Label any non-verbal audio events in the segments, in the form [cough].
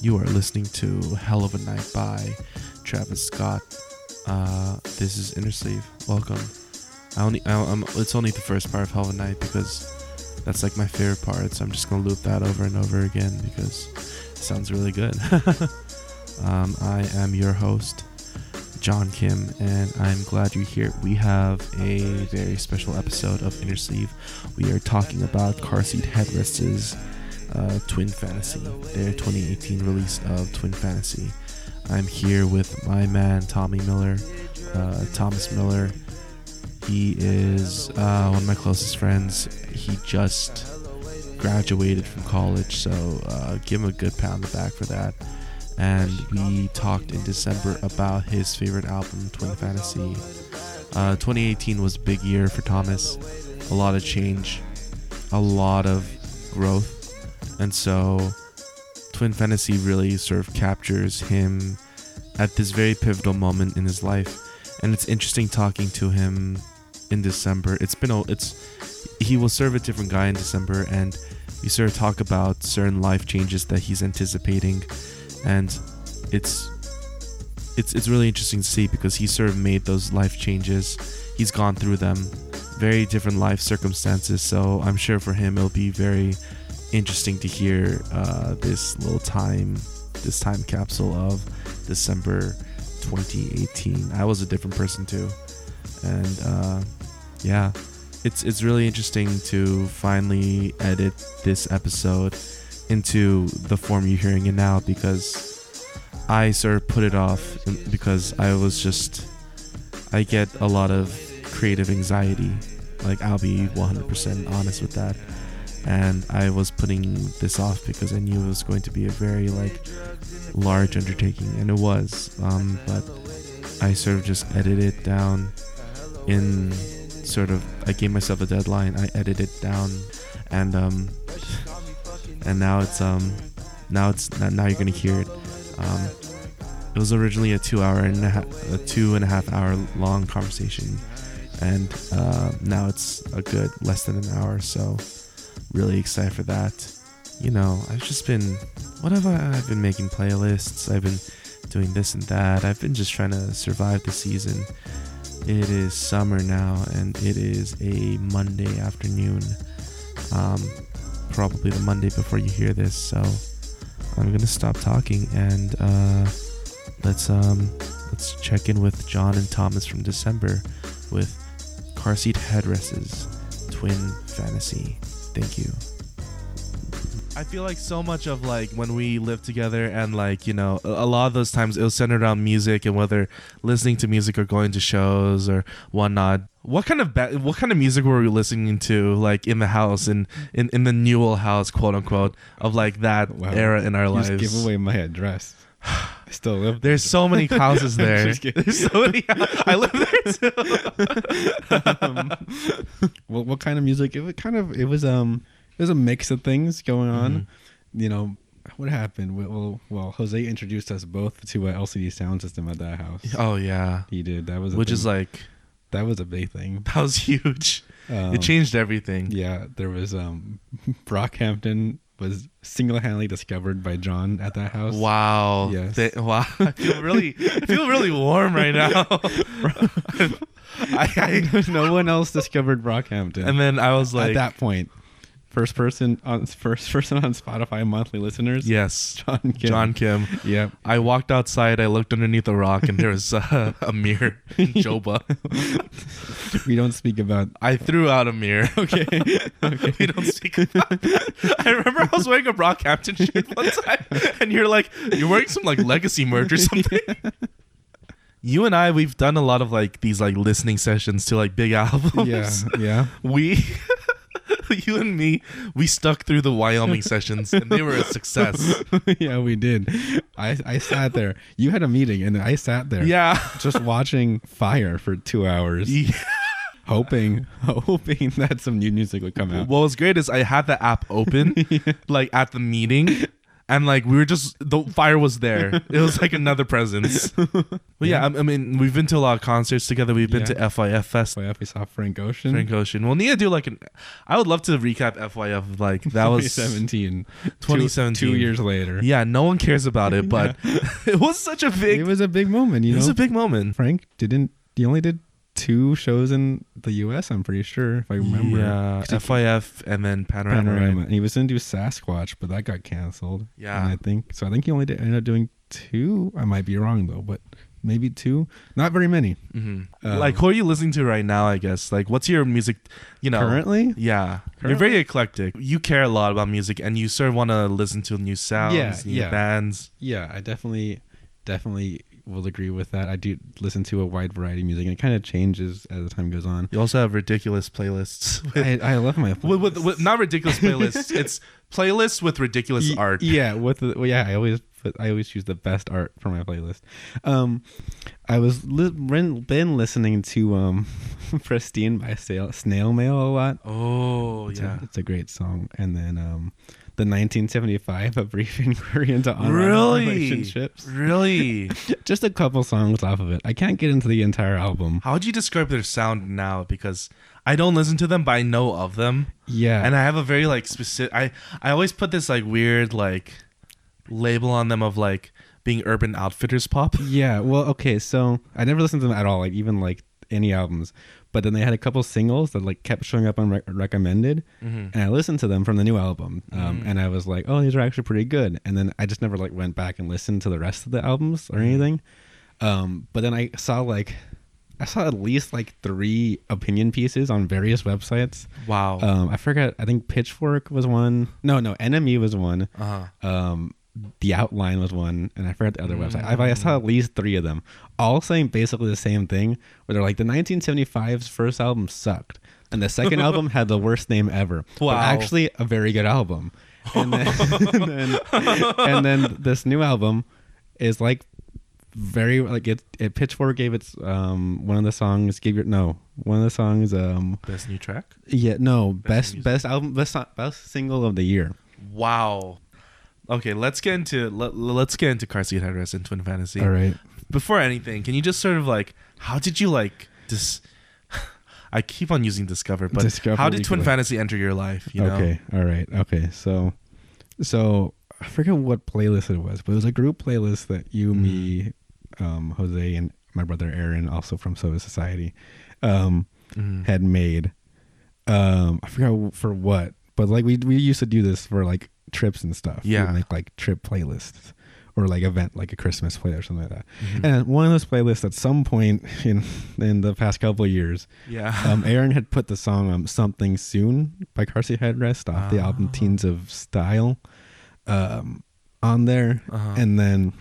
You are listening to Hell of a Night by Travis Scott. Uh, this is Inner Sleeve. Welcome. I only, I, I'm, it's only the first part of Hell of a Night because that's like my favorite part. So I'm just gonna loop that over and over again because it sounds really good. [laughs] um, I am your host, John Kim, and I'm glad you're here. We have a very special episode of Inner Sleeve. We are talking about Car Seat Headrests' uh, Twin Fantasy, their 2018 release of Twin Fantasy. I'm here with my man Tommy Miller, uh, Thomas Miller. He is uh, one of my closest friends. He just graduated from college, so uh, give him a good pat on the back for that. And we talked in December about his favorite album, Twin Fantasy. Uh, 2018 was a big year for Thomas. A lot of change, a lot of growth and so Twin Fantasy really sort of captures him at this very pivotal moment in his life. And it's interesting talking to him in December. It's been a, it's he will serve a different guy in December and we sort of talk about certain life changes that he's anticipating and it's it's it's really interesting to see because he sort of made those life changes. He's gone through them. Very different life circumstances, so I'm sure for him it'll be very interesting to hear uh, this little time, this time capsule of December 2018. I was a different person too, and uh, yeah, it's it's really interesting to finally edit this episode into the form you're hearing it now because I sort of put it off because I was just I get a lot of creative anxiety. Like I'll be 100% honest with that and I was putting this off because I knew it was going to be a very like large undertaking, and it was. Um, but I sort of just edited it down in sort of. I gave myself a deadline. I edited it down, and um, and now it's um, now it's now you're gonna hear it. Um, it was originally a two hour and a, half, a two and a half hour long conversation, and uh, now it's a good less than an hour. So really excited for that. You know, I've just been, what have I've been making playlists, I've been doing this and that, I've been just trying to survive the season. It is summer now, and it is a Monday afternoon. Um, probably the Monday before you hear this, so I'm gonna stop talking and uh, let's um let's check in with John and Thomas from December with car seat headrests, twin fantasy. Thank you. I feel like so much of like when we lived together and like you know a lot of those times it was centered around music and whether listening to music or going to shows or whatnot. What kind of ba- what kind of music were we listening to like in the house in in, in the Newell house quote unquote of like that wow. era in our you lives? Just give away my address. [sighs] I still live. There's so many [laughs] houses there. There's so many. I live there too. [laughs] um, what what kind of music? It was kind of it was um it was a mix of things going on. Mm-hmm. You know what happened? Well, well, Jose introduced us both to a LCD sound system at that house. Oh yeah, he did. That was which thing. is like that was a big thing. [laughs] That was huge. Um, it changed everything. Yeah, there was um Brockhampton was single-handedly discovered by John at that house. Wow. Yes. They, wow. [laughs] I feel really, I feel really warm right now. [laughs] [laughs] I, I, no one else discovered Brockhampton. And then I was like, at that point, first person on first [laughs] person on Spotify monthly listeners. Yes, John Kim. John Kim. Yeah. I walked outside. I looked underneath a rock, and there was uh, Ameer. [laughs] Joba. we don't speak about. I threw out Ameer. [laughs] Okay. okay. we don't speak about. I remember I was wearing a Brockhampton shirt one time, and you're like, you're wearing some like legacy merch or something. Yeah you and I we've done a lot of like these like listening sessions to like big albums. Yeah, yeah. We [laughs] you and me, we stuck through the Wyoming [laughs] sessions and they were a success. [laughs] yeah, we did. I I sat there. You had a meeting and I sat there. Yeah. Just watching fire for two hours. Yeah. Hoping, hoping that some new music would come out. What was great is I had the app open, yeah. like at the meeting, and like we were just the fire was there. [laughs] it was like another presence. But yeah, I, I mean, we've been to a lot of concerts together. We've been Yeah. to FYF Fest. So we saw Frank Ocean. Frank Ocean. We'll need to do like an. I would love to recap FYF. Like that was 2017. 2017. Two, two years later. Yeah, no one cares about it, but [laughs] [laughs] it was such a big. It was a big moment, you know. it was know. a big moment. Frank didn't. He only did two shows in the U.S. I'm pretty sure, if I remember. Yeah, FYF and then Panorama. Panorama. And he was gonna do Sasquatch, but that got canceled. Yeah. And I think so. I think he only did, ended up doing two. I might be wrong though, but maybe two. Not very many. Mhm. Um, like, who are you listening to right now? I guess. Like, what's your music? You know, Currently, Yeah, you're very eclectic. You care a lot about music, and you sort of want to listen to new sounds, Yeah, new yeah. bands. yeah, I definitely, definitely will agree with that. I do listen to a wide variety of music, and it kind of changes as the time goes on. You also have ridiculous playlists. [laughs] With, I, I love my [laughs] with, with, with- not ridiculous playlists. [laughs] it's playlists with ridiculous Y- art. Yeah, with the, well, yeah, I always put, I always choose the best art for my playlist. Um, I was li- been, been listening to um, Pristine by Snail, Snail Mail a lot. Oh It's, yeah. a, it's a great song. And then um, the 1975 A Brief Inquiry [laughs] into Online Really? Relationships. Really? [laughs] Just a couple songs off of it. I can't get into the entire album. How would you describe their sound now? Because I don't listen to them, but I know of them, Yeah. and I have a very like specific. I I always put this like weird like label on them of like being Urban Outfitters pop. Yeah, well, okay, so I never listened to them at all, like even like any albums. But then they had a couple singles that like kept showing up on rec- recommended, Mhm. and I listened to them from the new album, um, Mm. and I was like, oh, these are actually pretty good. And then I just never like went back and listened to the rest of the albums or Mm. anything. Um, but then I saw like I saw at least like three opinion pieces on various websites. Wow. Um, I forgot. I think Pitchfork was one. No, no, NME was one uh-huh. The outline was one and i forgot the other website I, I saw at least three of them all saying basically the same thing where they're like the 1975's first album sucked and the second album [laughs] had the worst name ever Wow. but actually a very good album and then, [laughs] [laughs] and then and then this new album is like very like it, it pitchfork gave its um one of the songs gave your no one of the songs um Best new track. yeah no best music. best album best best single of the year Wow. Okay, let's get into let, let's get into car seat headrest and twin fantasy. all right Before anything, can you just sort of like how did you like this? [laughs] I keep on using discover, but Discover how did twin fantasy enter your life? You know. Okay. All right. Okay. So, so I forget what playlist it was, but it was a group playlist that you, Mhm. me, um, Jose, and my brother Aaron, also from Soda Society, um, Mhm. had made. Um, I forgot for what, but like we we used to do this for like trips and stuff. Yeah. make like trip playlists. Or like event, like a Christmas play or something like that. Mhm. And one of those playlists, at some point [laughs] in in the past couple of years, yeah. um, [laughs] Aaron had put the song um, "Something Soon" by Car Seat Headrest off the album Ah. "Teens of Style" um, on there, Uh-huh. and then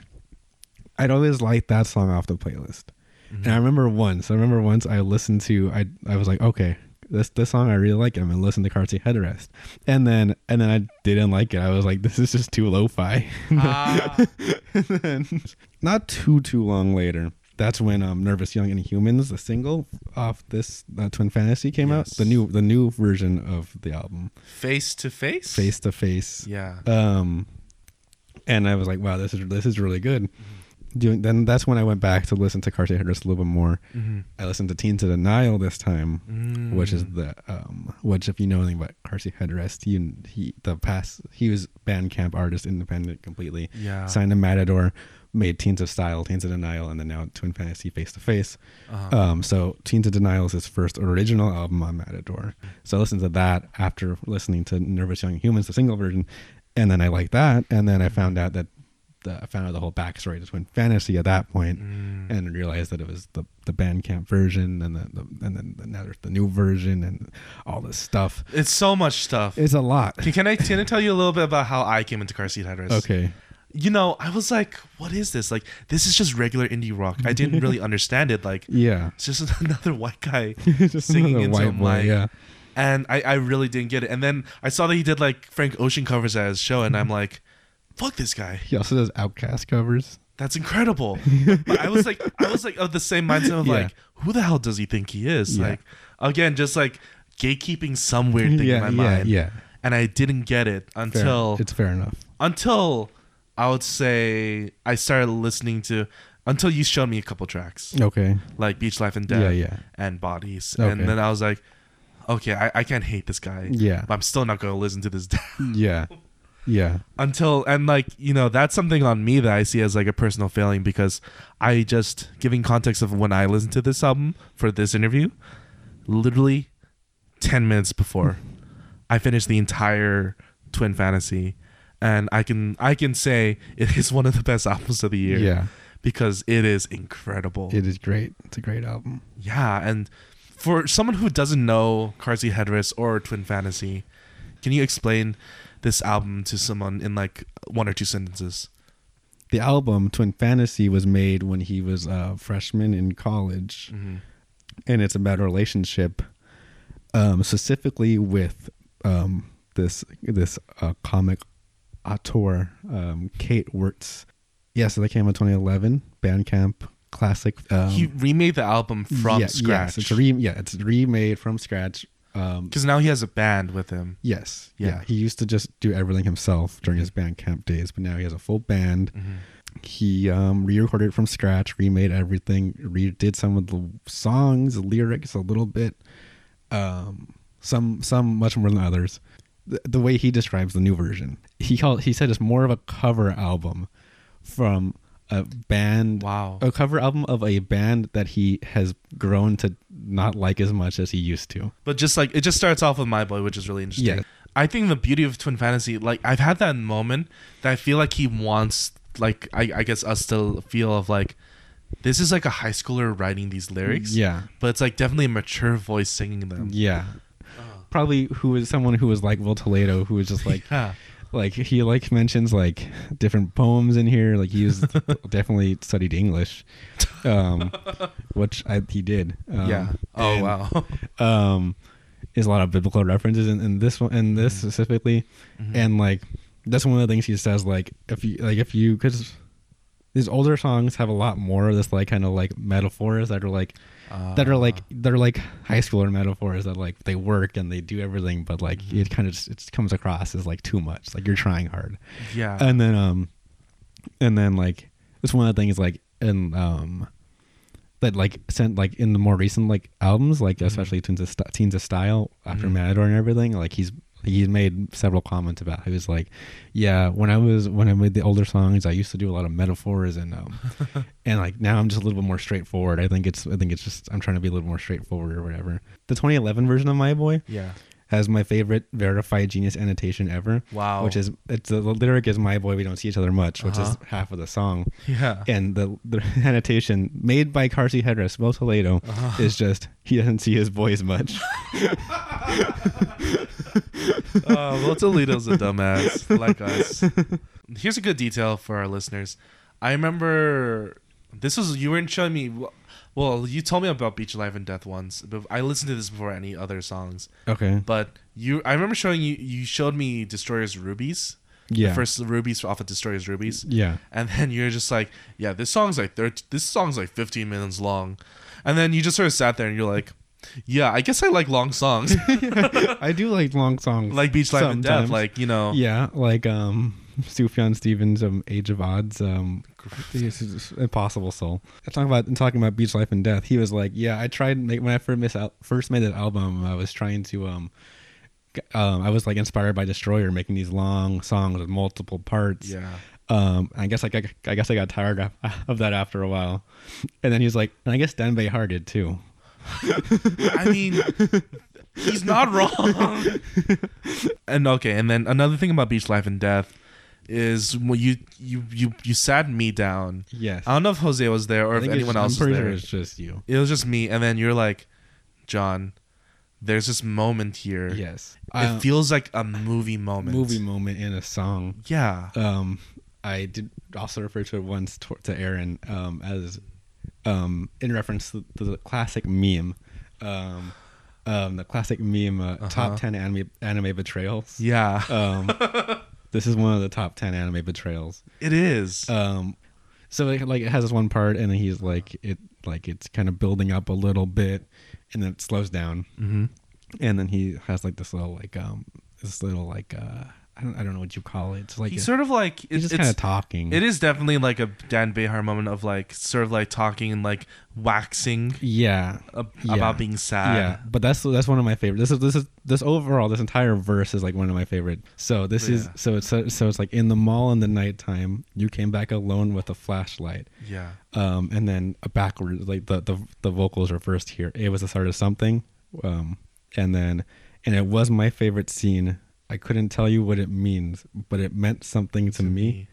I'd always like that song off the playlist. Mhm. And I remember once, I remember once I listened to, I I was like, okay, this this song I really like it. I'm gonna listen to Car Seat Headrest, and then and then I didn't like it. I was like, this is just too lo-fi. [laughs] Ah. [laughs] and then, not too too long later. That's when um, "Nervous Young Inhumans," the single off this uh, Twin Fantasy, came out. The new the new version of the album, face to face. face to face. Yeah. Um, and I was like, wow, this is this is really good. Doing then that's when I went back to listen to Car Seat Headrest a little bit more. Mhm. I listened to Teens of Denial this time, Mm. which is the um, which if you know anything about Car Headrest, he he the past he was Bandcamp artist, independent completely. yeah. Signed to Matador, made Teens of Style, Teens of Denial, and then now Twin Fantasy Face to Face. Uh-huh. Um, so Teens of Denial is his first original album on Matador. So I listened to that after listening to Nervous Young Humans, the single version, and then I liked that, and then I found out that the, I found out the whole backstory to Twin Fantasy at that point, Mm. and realized that it was the the Bandcamp version, and the, the and then the, now there's the new version, and all this stuff. It's so much stuff. It's a lot. Can, can I can I tell you a little bit about how I came into car seat headrest? Okay. You know, I was like, what is this? Like, this is just regular indie rock. I didn't really [laughs] understand it. Like, Yeah. it's just [laughs] another white guy [laughs] Just Singing into a white boy. mic. Yeah. and I, I really didn't get it. And then I saw that he did like Frank Ocean covers at his show, and I'm like, fuck this guy. He also does OutKast covers. That's incredible. [laughs] but I was like, I was like of the same mindset of Yeah. like, who the hell does he think he is? Yeah. Like, again, just like gatekeeping some weird thing yeah, in my mind. yeah. And I didn't get it Fair. until it's fair enough. until I would say I started listening to until you showed me a couple tracks Okay. like Beach Life and Death Yeah, yeah. and Bodies, Okay. and then I was like, okay, I, I can't hate this guy, Yeah. but I'm still not gonna listen to this [laughs] Yeah. Yeah. until and like you know that's something on me that I see as like a personal failing because I just giving context of when I listened to this album for this interview, literally ten minutes before I finished the entire Twin Fantasy, and I can I can say it is one of the best albums of the year Yeah. because it is incredible. It is great. It's a great album. Yeah, and for someone who doesn't know Car Seat Headrest or Twin Fantasy, can you explain this album to someone in like one or two sentences? The album Twin Fantasy was made when he was a freshman in college, Mm-hmm. and it's about a relationship, um, specifically with um, this this uh, comic auteur, um, Kate Wirtz. Yeah, so that came in 2011. Bandcamp classic. Um, he remade the album from yeah, scratch. Yes, it's re- yeah, it's remade from scratch. Um, because now he has a band with him. yes, Yeah. yeah. He used to just do everything himself during his Bandcamp days, but now he has a full band. He um, re-recorded it from scratch, remade everything, redid some of the songs, the lyrics a little bit, um, some some much more than others. The, the way he describes the new version, he called he said it's more of a cover album from a band, Wow. a cover album of a band that he has grown to not like as much as he used to. But just like it just starts off with My Boy, which is really interesting. Yeah. I think the beauty of Twin Fantasy, like I've had that moment that I feel like he wants, like I, I guess us to feel of like, this is like a high schooler writing these lyrics. Yeah, But it's like definitely a mature voice singing them. yeah. Uh. Probably who is someone who was like Will Toledo, who was just like [laughs] yeah. Like he like mentions like different poems in here like he was [laughs] definitely studied english um which I, he did um, yeah. Oh and, wow. [laughs] um there's a lot of biblical references in, in this one in this Mhm. specifically Mhm. and like that's one of the things he says like if you like if you because these older songs have a lot more of this like kind of like metaphors that are like that are like they're like high schooler metaphors that like they work and they do everything but like Mhm. it kind of just it comes across as like too much like you're trying hard yeah. and then um and then like it's one of the things like and um that like sent like in the more recent like albums like Mhm. especially teens of, St- teens of style after Mhm. matador and everything like he's he's made several comments about he was like yeah when i was when i made the older songs i used to do a lot of metaphors and um [laughs] and like now i'm just a little bit more straightforward. I think it's i think it's just i'm trying to be a little more straightforward or whatever. The 2011 version of my boy? Yeah. Has my favorite verified genius annotation ever Wow. which is it's the lyric is my boy we don't see each other much which Uh-huh. is half of the song yeah. and the, the [laughs] annotation made by Car Seat Headrest Will Toledo Uh-huh. is just he doesn't see his boys much [laughs] [laughs] uh, well, Toledo's a dumbass like us. Here's a good detail for our listeners. I remember this was you weren't showing me. Well, you told me about Beach Life and Death once, but I listened to this before any other songs. okay But you, I remember showing you. You showed me Destroyer's Rubies. yeah The first Rubies off of Destroyer's Rubies. yeah And then you're just like, yeah, this song's like thir- this song's like 15 minutes long. And then you just sort of sat there and you're like, yeah, I guess I like long songs, [laughs] I do like long songs like Beach Life and Death, like you know. yeah like um [laughs] Sufjan Stevens um Age of Adz um Impossible Soul talking about talking about Beach Life and Death he was like yeah I tried make, when I first made, out, first made that album I was trying to um um, I was like inspired by Destroyer making these long songs with multiple parts. Yeah. Um, I guess I got, I guess I got tired of, [laughs] of that after a while, and then he was like, and I guess Dan Bejar did too. I mean, he's not wrong. [laughs] and okay, and then another thing about Beach Life and Death is when you you you you sat me down. Yes. I don't know if Jose was there or if anyone it's, else I'm was pretty there. sure it's just you. It was just me, and then you're like, John, there's this moment here. Yes. It Uh, feels like a movie moment. movie moment in a song. Yeah. Um, I did also refer to it once to, to Aaron um, as um, in reference to, to the classic meme. Um, um, the classic meme, uh, Uh-huh. top 10 anime, anime betrayals. Yeah. Um, [laughs] this is one of the top 10 anime betrayals. it is. Um, so like, like it has this one part, and he's like it like it's kind of building up a little bit, and then it slows down, mm-hmm. and then he has like this little like um this little like uh I don't, I don't know what you call it. It's like He's a- sort of like he's it's, just kind of talking. it is definitely like a Dan Bejar moment of like sort of like talking and like waxing yeah, ab- Yeah. about being sad. yeah. But that's that's one of my favorite. This is this is this overall this entire verse is like one of my favorite. So this is so it's so it's like in the mall in the nighttime. You came back alone with a flashlight. Yeah. um, and then a backward like the, the the vocals are first here. It was the start of something, um, and then and it was my favorite scene. I couldn't tell you what it means, but it meant something to, me.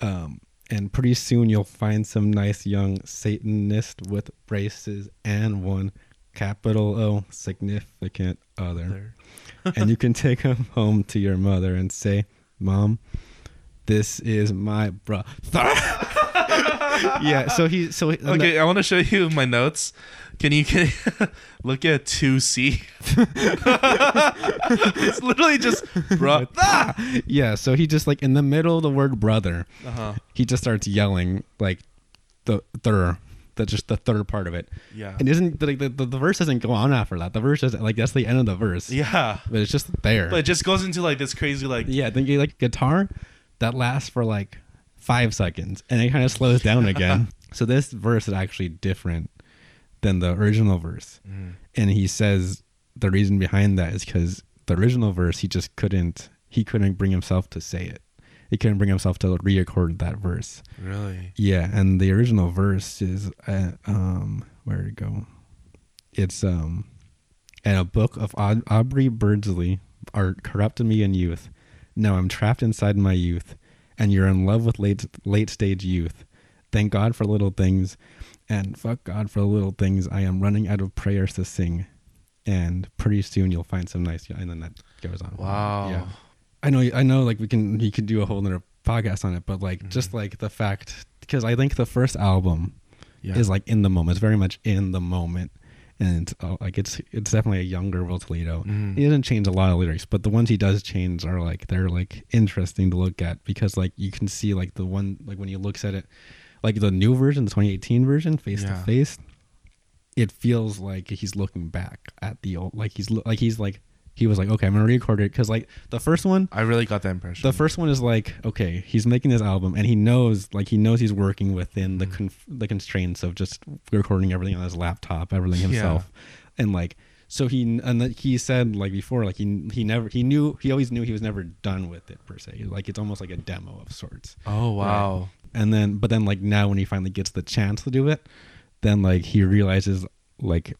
Um, and pretty soon you'll find some nice young Satanist with braces and one capital O significant other, and you can [laughs] take him home to your mother and say, "Mom, this is my brother." [laughs] yeah. So he. So he, Okay, I want to show you my notes. Can you can [laughs] look at two C? [laughs] it's literally just bro. Ah! Yeah. So he just like in the middle of the word brother, Uh-huh. he just starts yelling like the third. That's just the third part of it. Yeah. And isn't like the, the, the verse doesn't go on after that. The verse is like that's the end of the verse. Yeah. But it's just there. But it just goes into like this crazy like yeah. Then you like guitar that lasts for like five seconds and it kind of slows [laughs] down again. so this verse is actually different than the original verse. Mm. and he says the reason behind that is because the original verse he just couldn't he couldn't bring himself to say it he couldn't bring himself to re-record that verse really. yeah and the original verse is uh, um where did it go it's um in a book of Aud- aubrey beardsley art corrupted me in youth now i'm trapped inside my youth and you're in love with late late stage youth thank god for little things and fuck god for little things i am running out of prayers to sing and pretty soon you'll find some nice and then that goes on Wow. yeah i know i know like we can we could do a whole other podcast on it but like just Mm-hmm. like the fact because i think the first album Yeah. is like in the moment it's very much in the moment and uh, like it's it's definitely a younger will toledo Mhm. he doesn't change a lot of lyrics but the ones he does change are like they're like interesting to look at because like you can see like the one like when he looks at it like the new version the 2018 version face to face it feels like he's looking back at the old like he's like he's like he was like okay i'm gonna record it because like the first one I really got that impression. the first one is like okay he's making this album and he knows like he knows he's working within the Mhm. conf- the constraints of just recording everything on his laptop everything Yeah. himself and like so he and he said like before like he he never he knew he always knew he was never done with it per se like it's almost like a demo of sorts oh wow. and then but then like now when he finally gets the chance to do it then like he realizes like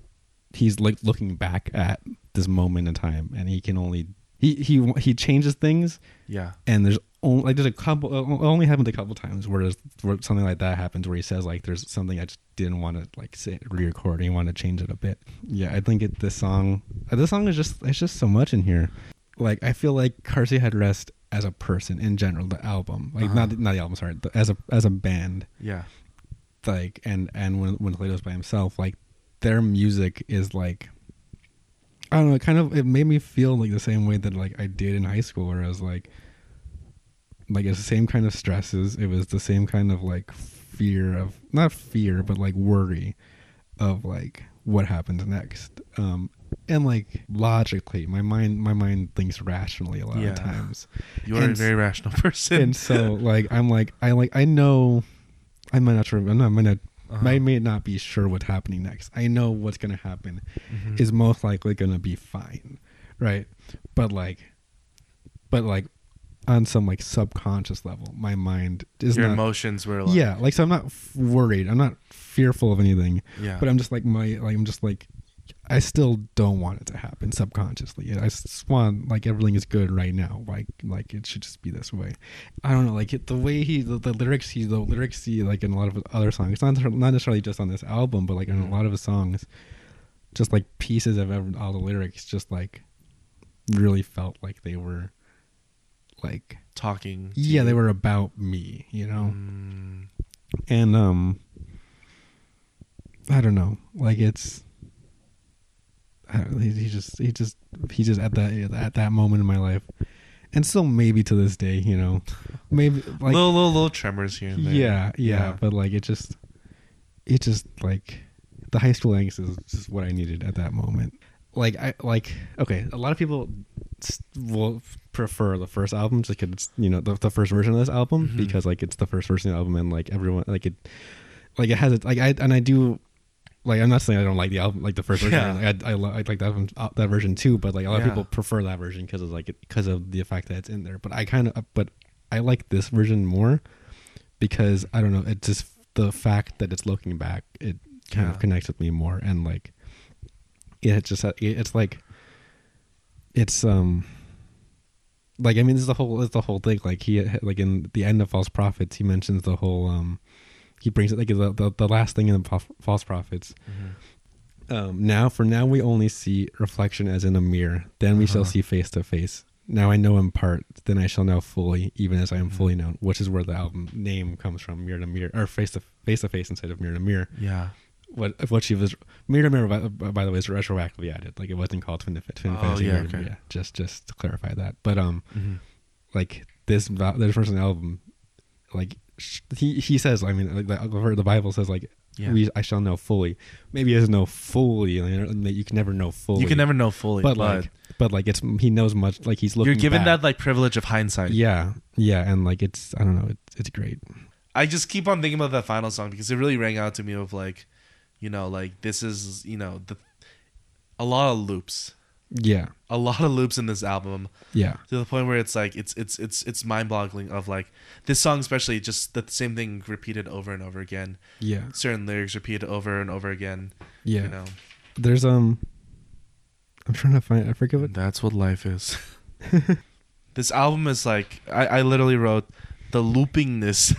he's like looking back at this moment in time and he can only he he he changes things Yeah. and there's only like there's a couple it only happened a couple times where, there's, where something like that happens where he says like there's something i just didn't want to like say re-record and want to change it a bit yeah i think it this song uh, this song is just it's just so much in here like i feel like Car Seat headrest as a person in general the album like Uh-huh. not not the album sorry the, as a as a band Yeah. like and and when when Toledo's by himself like their music is like I don't know, it kind of it made me feel like the same way that like I did in high school where I was like like it's the same kind of stresses. It was the same kind of like fear of not fear, but like worry of like what happens next. Um and like logically, my mind my mind thinks rationally a lot Yeah. of times You are a And- very rational [laughs] person. and so like I'm like I like I know I might not sure I'm not, I might not Uh-huh. I may not be sure what's happening next. I know what's gonna happen Mhm. is most likely gonna be fine, right? But like, but like on some like subconscious level, my mind is your not. emotions were like yeah, like so I'm not f- worried. I'm not fearful of anything. yeah. But I'm just like my like I'm just like I still don't want it to happen subconsciously. I just want like everything is good right now. Like like it should just be this way. I don't know. Like it, the way he the, the lyrics he the lyrics he like in a lot of other songs. Not not necessarily just on this album, but like in a lot of his songs, just like pieces of every, all the lyrics, just like really felt like they were like talking. yeah they were about me. You know Mm, and um i don't know like it's [laughs] he, he just he just he just at that at that moment in my life and still maybe to this day you know maybe like little, little little tremors here and there. yeah, yeah Yeah. but like it just it just like the high school angst is just what i needed at that moment like I like okay. A lot of people will prefer the first album just because it's you know the, the first version of this album Mhm. because like it's the first version of the album and like everyone like it like it has it like I and I do like I'm not saying I don't like the album like the first version Yeah. like, I I, lo- I like that uh, that version too but like a lot Yeah. of people prefer that version because of like because of the fact that it's in there but I kind of but I like this version more because I don't know it's just the fact that it's looking back it kind Yeah. of connects with me more and like Yeah, it just it's like it's um like I mean this is the whole it's the whole thing like he like in the end of false prophets he mentions the whole um he brings it like the the, the last thing in the false prophets um now for now we only see reflection as in a mirror then we shall Uh-huh. see face to face now I know in part then I shall know fully even as I am Mhm. fully known which is where the album name comes from mirror to mirror or face to face to face instead of mirror to mirror Yeah. what what she was mirror to mirror by, by the way is retroactively added like it wasn't called twin, twin Oh, fantasy yeah, Mirror to okay. Mirror. just just to clarify that but um hmm like this this first album like he he says i mean like the, the bible says like Yeah. we i shall know fully maybe it's know fully you, know, you can never know fully you can never know fully, but, but, like but like it's he knows much like he's looking you're given back. that like privilege of hindsight. yeah yeah and like it's i don't know it's, it's great I just keep on thinking about that final song because it really rang out to me of like, you know, like this is you know the a lot of loops, yeah. a lot of loops in this album. Yeah. To the point where it's like it's it's it's it's mind boggling of like this song especially just the same thing repeated over and over again, yeah. Certain lyrics repeated over and over again. yeah. You know, there's um i'm trying to find i forget what that's what life is. [laughs] this album is like I I literally wrote the loopingness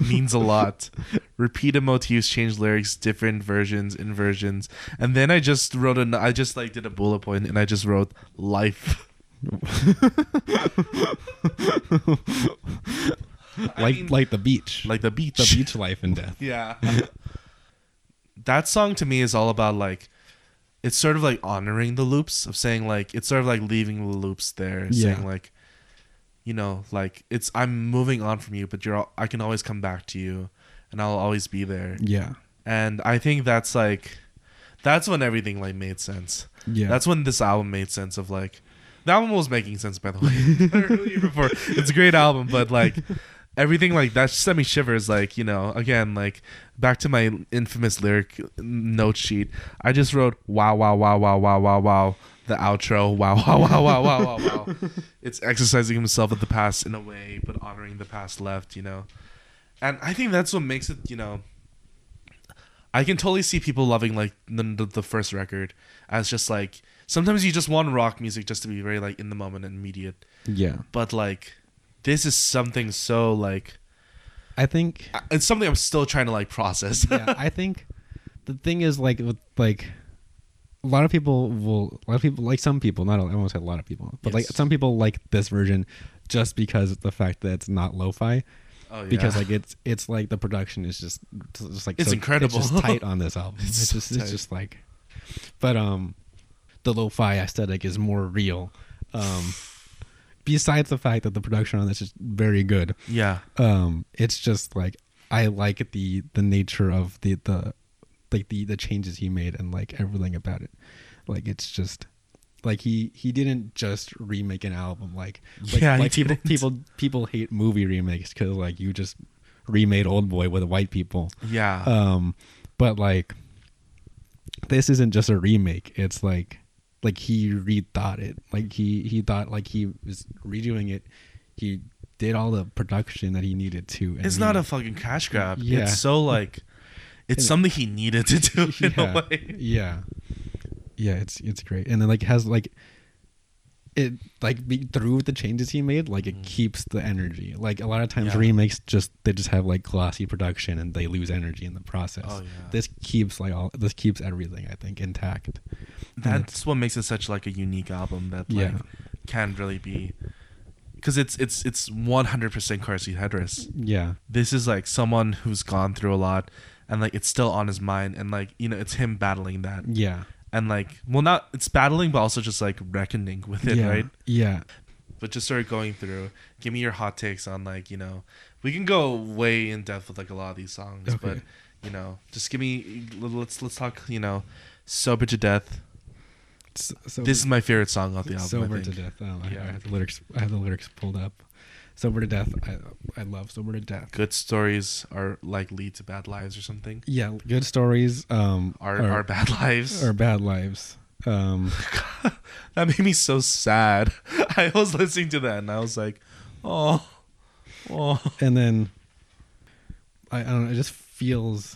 [laughs] [laughs] means a lot. [laughs] Repeated motifs, change lyrics, different versions, inversions, and then I just wrote an. I just like did a bullet point, and I just wrote life. I like mean, like the beach like the beach. the beach life and death Yeah. that song to me is all about like, it's sort of like honoring the loops of saying like it's sort of like leaving the loops there, Yeah. saying like, you know, like it's I'm moving on from you, but you're I can always come back to you, and I'll always be there. yeah and I think that's like that's when everything like made sense. yeah That's when this album made sense of like the album was making sense by the way. [laughs] Before it's a great album, but like everything like that just sent me shivers. Like you know, again, like back to my infamous lyric note sheet. I just wrote wow, wow, wow, wow, wow, wow, wow. The outro, [laughs] wow, wow, wow, wow, wow, wow, wow. It's exercising himself at the past in a way, but honoring the past left. You know, and I think that's what makes it. You know. I can totally see people loving like the, the the first record as just like sometimes you just want rock music just to be very like in the moment and immediate, yeah but like this is something so like i think it's something I'm still trying to like process. yeah, I think the thing is like with like a lot of people will a lot of people like some people not all- I won't say a lot of people but like some people like this version just because of the fact that it's not lo-fi. Oh, yeah. because like it's it's like the production is just just like It's incredible. it's just tight on this [laughs] album. It's it's, so just it's just like but um the lo-fi aesthetic is more real. Um besides the fact that the production on this is very good yeah, um it's just like i like the the nature of the the like the the changes he made and like everything about it. Like it's just like he he didn't just remake an album like like, Yeah, like people [laughs] people people hate movie remakes because like you just remade old boy with white people. Yeah, um but like this isn't just a remake. It's like like he rethought it. Like he he thought like he was redoing it. He did all the production that he needed to and it's he- not a fucking cash grab. Yeah. It's so like it's And- something he needed to do [laughs] in yeah, a way. yeah yeah it's it's great and then like has like it like be, through the changes he made like it Mhm. keeps the energy like a lot of times Yeah. remakes just they just have like glossy production and they lose energy in the process Oh yeah, this keeps like all this keeps everything i think intact that's what makes it such like a unique album that like Yeah. can really be because it's it's it's 100% car seat headrest. yeah this is like someone who's gone through a lot and like it's still on his mind and like you know it's him battling that yeah and like well not it's battling but also just like reckoning with it yeah right yeah but just sort of going through give me your hot takes on like you know we can go way in depth with like a lot of these songs but you know just give me let's let's talk you know sober to death S- so This is my favorite song off the album. I sober to think. death. Oh, I, Yeah. I have the lyrics. I have the lyrics pulled up. Sober to death. I I love sober to death. Good stories are like lead to bad lives or something. Yeah, good stories. Um, Our are, our bad lives. are bad lives. Um, [laughs] that made me so sad. [laughs] I was listening to that and I was like, oh, oh. and then I, I don't know. It just feels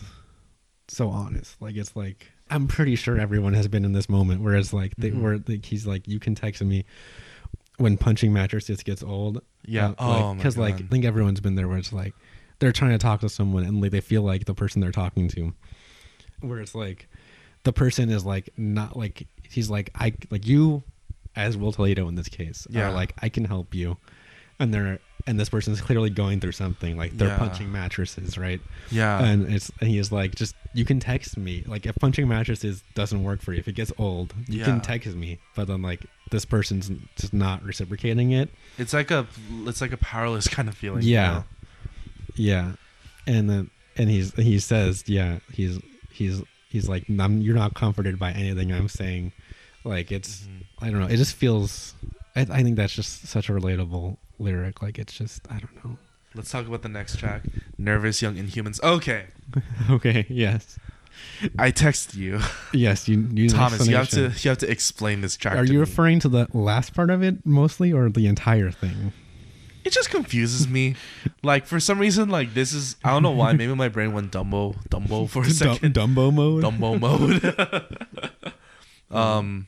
so honest. Like it's like I'm pretty sure everyone has been in this moment where it's like they Mhm. where like he's like you can text me when punching mattresses gets old. Yeah. Uh, oh, because like I think everyone's been there where it's like they're trying to talk to someone and like they feel like the person they're talking to, where it's like the person is like not like he's like I like you as Will Toledo in this case Yeah. are like I can help you, and they're and this person's clearly going through something like they're Yeah. punching mattresses right yeah. and it's and he is like just you can text me like if punching mattresses doesn't work for you if it gets old you Yeah. can text me but then like this person's just not reciprocating it it's like a it's like a powerless kind of feeling. Yeah. You know? Yeah, and then and he's he says yeah he's he's he's like you're not comforted by anything I'm saying, like it's Mhm. I don't know it just feels I, I think that's just such a relatable lyric like it's just I don't know. Let's talk about the next track. Nervous Young Inhumans. Okay. [laughs] okay. Yes. I text you. Yes. You. you Thomas, you have to you have to explain this track. Are you me. referring to the last part of it mostly, or the entire thing? It just confuses me. like for some reason, like this is I don't know why. [laughs] Maybe my brain went Dumbo Dumbo for a second. Dumbo mode. Dumbo mode. [laughs] um,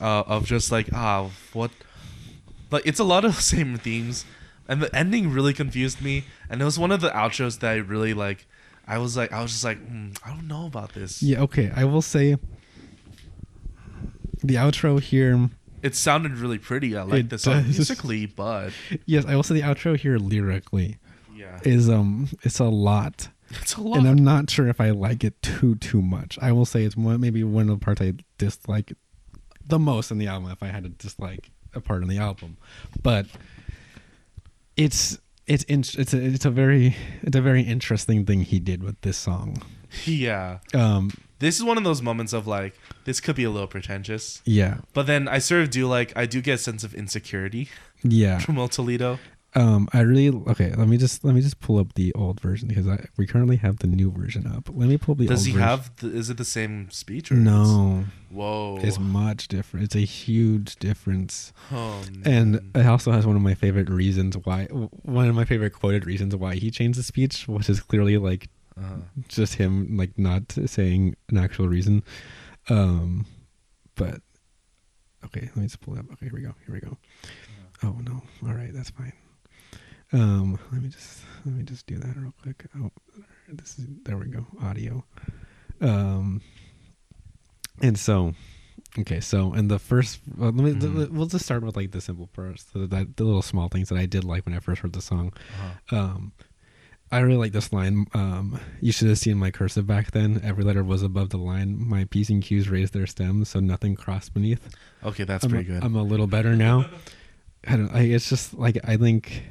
uh, of just like ah what, like it's a lot of [laughs] the same themes, and the ending really confused me. And it was one of the outros that I really like. I was like, I was just like, hmm, I don't know about this. Yeah. Okay. I will say. The outro here. It sounded really pretty. I like song musically, but [laughs] Yes, I will say the outro here lyrically yeah, is um it's a lot. [laughs] it's a lot. and I'm not sure if I like it too too much. I will say it's one maybe one of the parts I dislike the most in the album. If I had to dislike a part in the album, but it's it's in, it's a, it's a very it's a very interesting thing he did with this song. yeah, Um, this is one of those moments of like this could be a little pretentious, yeah, but then I sort of do like I do get a sense of insecurity yeah. [laughs] from El Toledo. Um, I really okay. Let me just let me just pull up the old version because I we currently have the new version up. Let me pull up the Does he version. have? The, is it the same speech? Or No, it's- Whoa. it's much different. It's a huge difference. oh, And it also has one of my favorite reasons why, one of my favorite quoted reasons why he changed the speech, which is clearly like Uh-huh. just him like not saying an actual reason. Um, but okay, let me just pull it up. Okay, here we go. Here we go. Oh no! All right, that's fine. Um, let me just let me just do that real quick. Oh, this is there we go. Audio. Um, and so Okay, so and the first, well, let me Mhm. we'll just start with like the simple parts, the, that the little small things that I did like when I first heard the song. Uh-huh. Um, I really like this line. Um, you should have seen my cursive back then. Every letter was above the line. My p's and q's raised their stems, so nothing crossed beneath. Okay, that's I'm, pretty good. I'm a little better now. I don't. I, it's just like I think.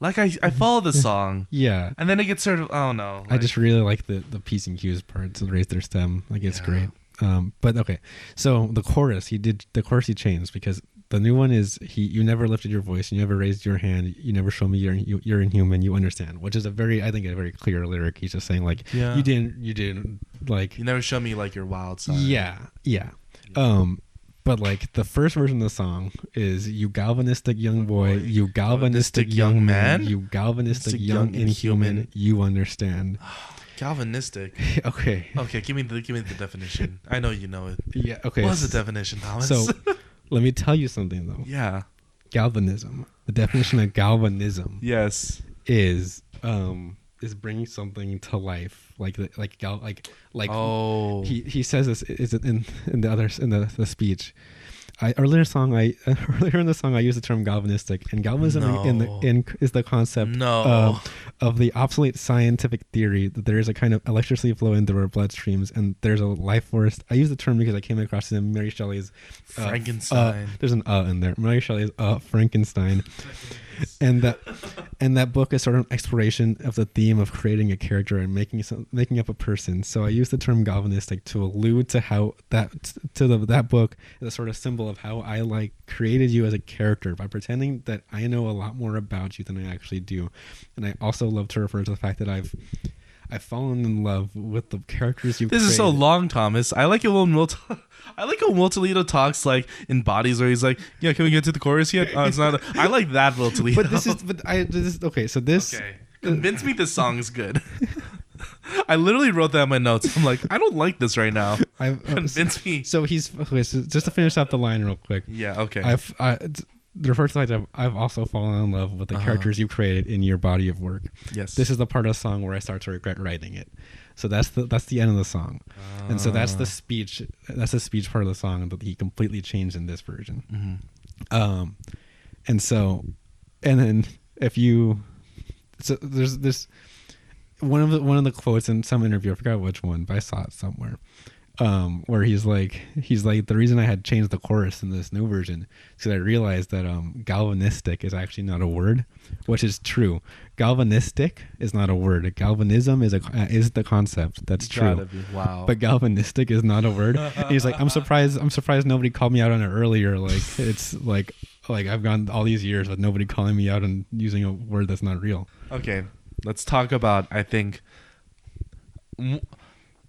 Like I, I follow the [laughs] song, Yeah, and then it gets sort of. Oh no. I just really like the the p's and q's parts. To raise their stem, like it's Yeah. great. Um, but okay, so the chorus he did the chorus he changed because the new one is he you never lifted your voice, you never raised your hand, you never show me you're you, you're inhuman, you understand, which is a very I think a very clear lyric. He's just saying like Yeah. you didn't you didn't like You never show me like your wild side. yeah yeah um. But like the first version of the song is you galvanistic young boy, you galvanistic young young man, you galvanistic galvanistic young young inhuman, inhuman. you understand. [sighs] Galvanistic. [laughs] okay. Okay, give me the give me the definition. I know you know it. Yeah. Okay. What's the definition, Thomas? So [laughs] let me tell you something though. yeah. Galvanism. The definition of galvanism Yes. is um is bringing something to life, like like gal like like oh. he he says this is it in in the other in the, the speech. I earlier song I [laughs] earlier in the song I used the term galvanistic and galvanism in the in is the concept no. uh, of the obsolete scientific theory that there is a kind of electricity flowing through our bloodstreams and there's a life force. I use the term because I came across it in Mary Shelley's uh, Frankenstein. uh, there's an uh in there. Mary Shelley's uh Frankenstein, [laughs] and that and that book is sort of an exploration of the theme of creating a character and making some, making up a person. So I use the term galvanistic to allude to how that to the that book is a sort of symbol of how I like created you as a character by pretending that I know a lot more about you than I actually do. And I also love to refer to the fact that I've I've fallen in love with the characters you've This is so long, Thomas. I like it when Will. I like when Will Toledo talks like in bodies where he's like, "Yeah, can we get to the chorus yet?" Oh, it's not. I like that Will [laughs] Toledo. But this is but I this is okay. So this okay. Convince me this song is good. [laughs] I literally wrote that in my notes. I'm like, I don't like this right now. I've, uh, Convince me. so he's okay. So just to finish off the line real quick. Yeah. Okay. I've I, the first time I've, I've also fallen in love with the Uh-huh. characters you created in your body of work. yes. This is the part of the song where I start to regret writing it. So that's the that's the end of the song, and so that's the Ah. speech. That's the speech part of the song that he completely changed in this version. Mhm. Um, and so, and then if you, so there's this one of the one of the quotes in some interview. I forgot which one, but I saw it somewhere. Um, where he's like, he's like, the reason I had changed the chorus in this new version is because I realized that um, galvanistic is actually not a word, which is true. Galvanistic is not a word. Galvanism is a uh, is the concept. That's true. Wow. But galvanistic is not a word. And [laughs] he's like, I'm surprised. I'm surprised nobody called me out on it earlier. Like [laughs] it's like like I've gone all these years with nobody calling me out on using a word that's not real. Okay, let's talk about. I think,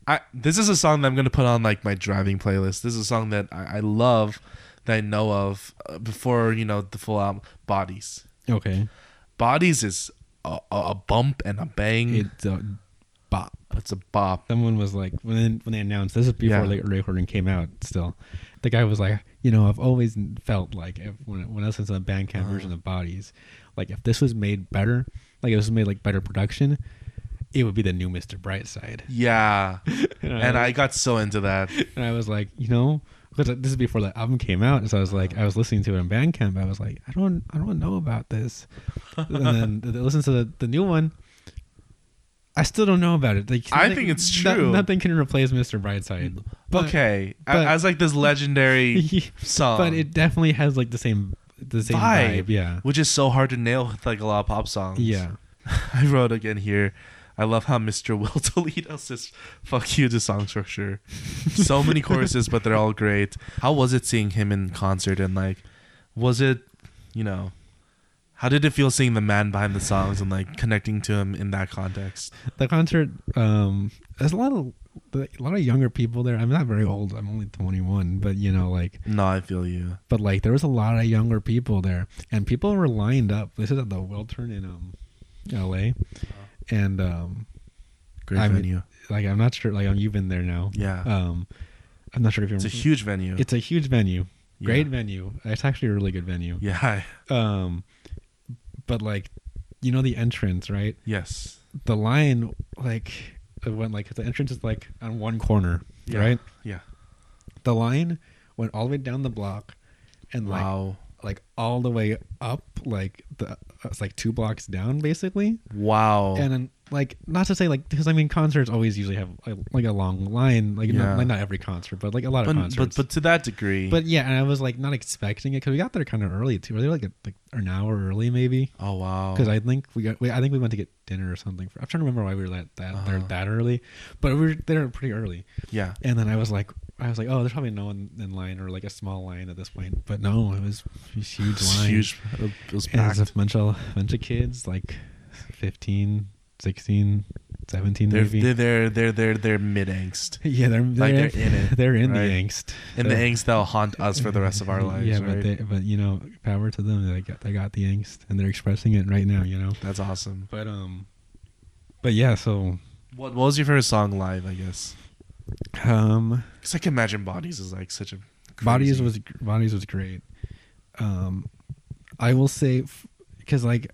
I this is a song that I'm gonna put on like my driving playlist. This is a song that I, I love, that I know of uh, before you know the full album. Bodies, Okay, Bodies is a, a a bump and a bang. it's a bop. it's a bop. Someone was like when when they announced this is before Yeah. the recording came out. Still, the guy was like, you know, I've always felt like if, when when I listened to the Bandcamp Uh-huh. version of Bodies, like if this was made better, like if it was made like better production, it would be the new Mr. Brightside. Yeah, And [laughs] and I got so into that. [laughs] And I was like, you know, because this is before the album came out, and so I was like, I was listening to it on Bandcamp. I was like, I don't, I don't know about this. and then [laughs] th- listen to the, the new one. I still don't know about it. Like, I think it's no- true. nothing can replace Mr. Brightside. But, okay, but- as like this legendary song, but it definitely has like the same, the same Vibe. vibe. Yeah, which is so hard to nail with like a lot of pop songs. yeah. I wrote again here. I love how Mr. [laughs] Will Toledo says "fuck you" to song structure. so many [laughs] choruses, but they're all great. How was it seeing him in concert and like, was it, you know, how did it feel seeing the man behind the songs and like connecting to him in that context? The concert, um, there's a lot of a lot of younger people there. I'm not very old. I'm only 21, but you know, like No, I feel you. but like there was a lot of younger people there and people were lined up this is at the Wiltern in um la and um Great I mean, venue. like i'm not sure like um, you've been there now yeah, um i'm not sure if you're it's a huge venue. it's a huge venue great Yeah. venue it's actually a really good venue Yeah. [laughs] um but like you know the entrance right Yes. the line like it went like the entrance is like on one corner Yeah. right Yeah. the line went all the way down the block and like like all the way up like the it's like two blocks down basically Wow. and then like not to say like because i mean concerts always usually have like, like a long line like Yeah. not, like not every concert but like a lot but, of concerts but but to that degree. But yeah and i was like not expecting it because we got there kind of early too were they like, a, like an hour early maybe oh wow. because i think we got we, i think we went to get dinner or something i'm trying to remember why we were that that there Uh-huh. that early but we were there pretty early yeah. and then i was like I was like, oh, there's probably no one in line or like a small line at this point, but no, it was a [laughs] huge line. huge. It was And it was a bunch of bunch of kids, like 15, 16, 17 They're maybe. they're they're they're they're, they're mid angst. [laughs] yeah, they're, they're they're in it, They're in right? the angst. In the angst that'll haunt us for the rest of our [laughs] lives. Yeah, right? but they, but you know, power to them. They got they got the angst and they're expressing it right now. You know. That's awesome. But um, but yeah. So What what was your favorite song live? I guess um, because I can imagine Bodies is like such a bodies crazy- was bodies was great. Um, I will say because like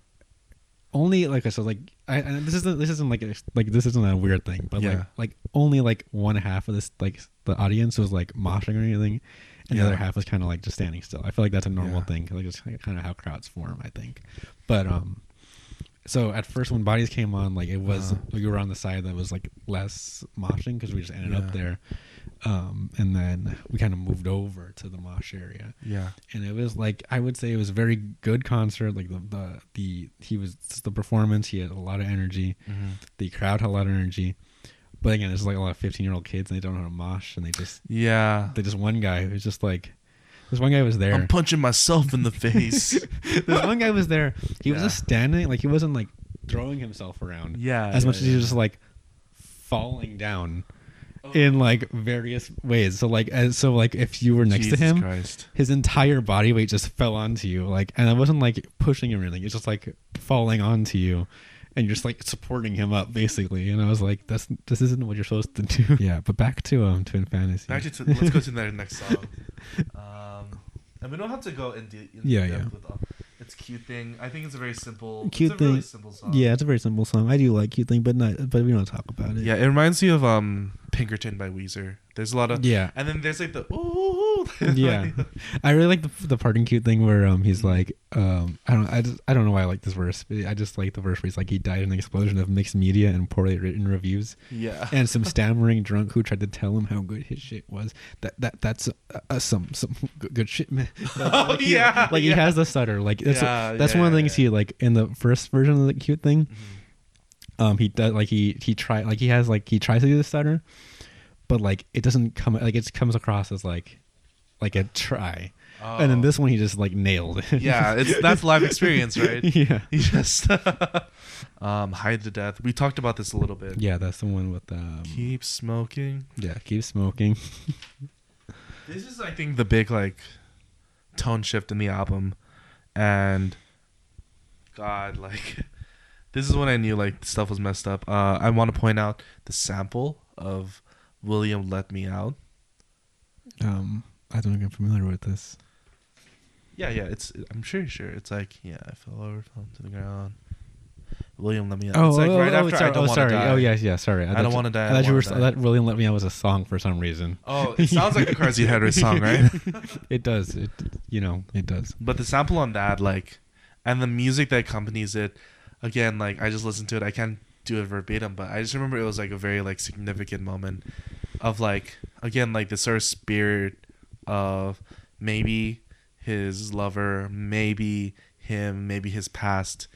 only like I said like I, and this isn't this isn't like a, like this isn't a weird thing, but Yeah. like like only like one half of this like the audience was like moshing or anything, and Yeah. the other half was kind of like just standing still. I feel like that's a normal Yeah. thing, like it's kind of how crowds form. I think, but um, so at first when bodies came on, like it was Uh-huh. we were on the side that was like less moshing because we just ended up there, um, and then we kind of moved over to the mosh area, Yeah. and it was like I would say it was a very good concert. Like the the, the he was the performance, he had a lot of energy. Mm-hmm. The crowd had a lot of energy, but again, it's like a lot of fifteen year old kids and they don't know how to mosh, and they just Yeah. they just one guy who's just like this one guy was there. I'm punching myself in the face. [laughs] this one guy was there. He was Yeah. just standing, like he wasn't like throwing himself around. yeah. as yeah, much as he was just like falling down Oh. in like various ways. So like as so like if you were next Jesus to him, Christ. his entire body weight just fell onto you. Like and it wasn't like pushing him or anything. It's just like falling onto you. And you're just like supporting him up basically. And I was like, That's this isn't what you're supposed to do. Yeah, but back to um Twin Fantasy. Actually, to, let's go to the next song. Um, [laughs] and we don't have to go in, de- in Yeah, depth yeah. with all. It's cute thing. I think it's a very simple. Cute it's a really Thing- simple song. yeah, it's a very simple song. I do like cute thing, but not but we don't talk about it. Yeah, it reminds me of um Pinkerton by Weezer. There's a lot of Yeah. and then there's like the ooh. Yeah. I really like the the parting cute thing where um he's like um I don't I just I don't know why I like this verse but I just like the verse where he's like he died in an explosion of mixed media and poorly written reviews yeah. and some [laughs] stammering drunk who tried to tell him how good his shit was that that that's uh, uh, some some [laughs] good, shit man [laughs] Oh, like he, yeah, like he has the stutter like that's Yeah, that's yeah, one of the things yeah. he like in the first version of the cute thing Mhm. um he does like he he try like he has like he tries to do the stutter but like it doesn't come like it comes across as like like a try and then Oh. this one he just like nailed it Yeah, it's that's live experience, [laughs] right? yeah [laughs] He just [laughs] um hide the death. We talked about this a little bit. yeah that's the one with um Keep smoking. yeah keep smoking This is, I think, the big like tone shift in the album, and God, like, this is when I knew like stuff was messed up. Uh, I want to point out the sample of "William Let Me Out." um i don't think i'm familiar with this Yeah, yeah, it's. I'm sure, sure. It's like, yeah, I fell over, fell to the ground. William Let Me Out. oh, it's like oh, right oh, after sorry. I don't oh, want sorry. die. Oh, yes, yeah, sorry. I don't wanna die, I I thought you were. I die. thought William Let Me Out was a song for some reason. Oh, it sounds like a [laughs] Seat Headrest song, right? [laughs] It does. It, you know, it does. But the sample on that, like, and the music that accompanies it, again, like, I just listened to it. I can't do it verbatim, but I just remember it was like a very like significant moment of like, again, like the sort of spirit of maybe his lover, maybe him, maybe his past,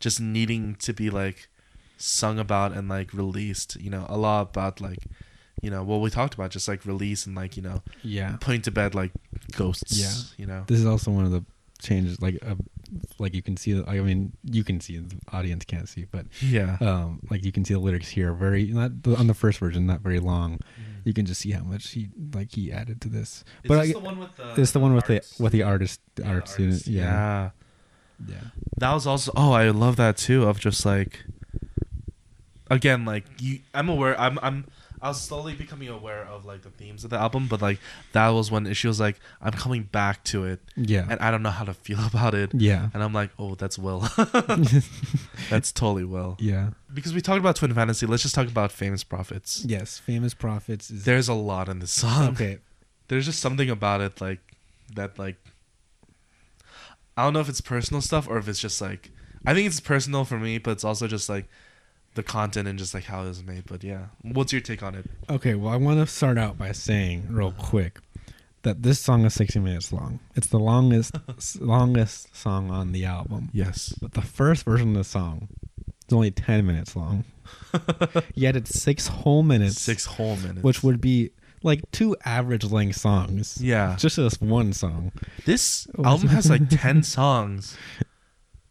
just needing to be like sung about and like released. You know, a lot about like, you know, what we talked about, just like release and like you know, Yeah. putting to bed like ghosts. Yeah. you know. This is also one of the changes. Like, uh, like you can see. I mean, you can see. The audience can't see, but Yeah. um, like you can see the lyrics here. Very not the, on the first version, not very long. Mm. You can just see how much he like he added to this. Is but this I- the one with the? It's the one with the with the artist Yeah, art student. artist. Yeah. Yeah. That was also. Oh, I love that too. Of just like. Again, like you, I'm aware. I'm. I'm. I was slowly becoming aware of like the themes of the album, but like that was when she was like, "I'm coming back to it, Yeah. and I don't know how to feel [laughs] about it." yeah. And I'm like, "Oh, that's Will. [laughs] [laughs] that's totally Will." yeah. Because we talked about Twin Fantasy, let's just talk about Famous Prophets. Yes. Famous prophets is There's a lot in this song. okay. there's just something about it like that like I don't know if it's personal stuff or if it's just like I think it's personal for me, but it's also just like the content and just like how it was made. But yeah, what's your take on it? Okay, well, I want to start out by saying real uh-huh. quick that this song is 60 minutes long. It's the longest [laughs] longest song on the album. Yes. But the first version of the song is only 10 minutes long. [laughs] Yet it's 6 whole minutes, Six whole minutes. which would be like two average length songs. yeah. Just this one song. This album has like ten [laughs] songs.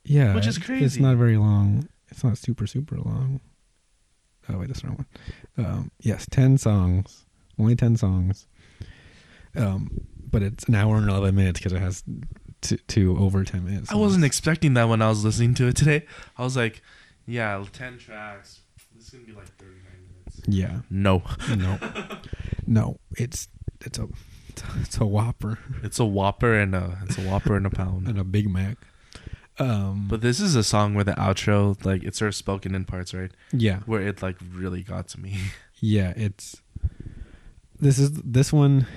Yeah. Which is crazy. It's not very long. It's not super super long. Oh wait, that's the wrong one. Um, yes, ten songs. Only ten songs. Um, but it's an hour and eleven minutes because it has two, two over ten minutes. I wasn't expecting that when I was listening to it today. I was like, yeah, ten tracks. This is gonna be like thirty nine minutes. Yeah. No, No. [laughs] no. It's it's a it's a Whopper it's a Whopper and a it's a Whopper and a [laughs] pound. and a Big Mac. Um, But this is a song where the outro, like, it's sort of spoken in parts, right? yeah, Where it like really got to me. [laughs] yeah. It's this is this one.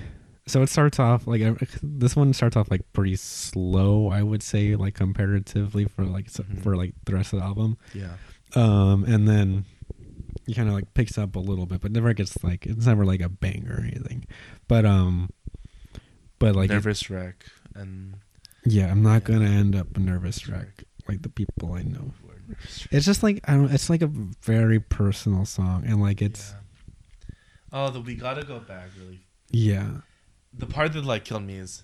so it starts off like this one starts off like pretty slow i would say like comparatively for like s Mhm. for like the rest of the album Yeah. um and then he kind of like picks up a little bit but never gets like it's never like a banger or anything but um but like it- Nervous wreck and yeah i'm not gonna end up a nervous wreck like the people i know it's just like i don't it's like a very personal song and like it's Yeah. Oh, the we gotta go back really. yeah The part that like killed me is,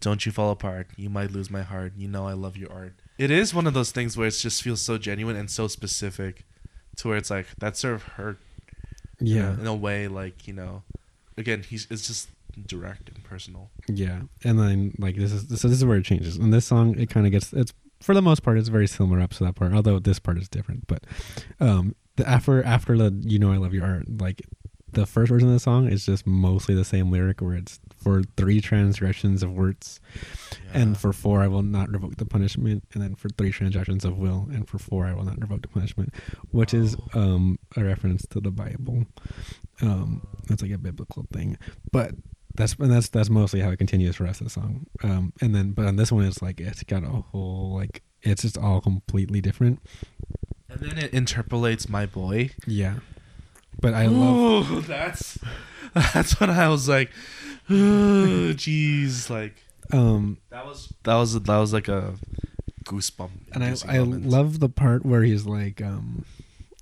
"Don't you fall apart. You might lose my heart. You know I love your art." It is one of those things where it just feels so genuine and so specific, to where it's like that sort of hurt. you yeah know, in a way, like you know, again, he's it's just direct and personal. Yeah, and then like this is so this is where it changes. In this song, it kind of gets it's for the most part it's very similar up to that part, although this part is different. But um, the after after the you know I love your art, like the first version of the song is just mostly the same lyric where it's for three transgressions of words, and for four I will not revoke the punishment, and then for three transgressions of will, and for four I will not revoke the punishment, which is Oh. um a reference to the Bible. Um, that's like a biblical thing, but that's and that's that's mostly how it continues for the rest of the song. Um, and then but on this one it's like it's got a whole like it's just all completely different. and then it interpolates my boy. Yeah, but I love Ooh, [laughs] that's that's when I was like, jeez, like um that was that was that was like a goosebump. and I I moment. love the part where he's like um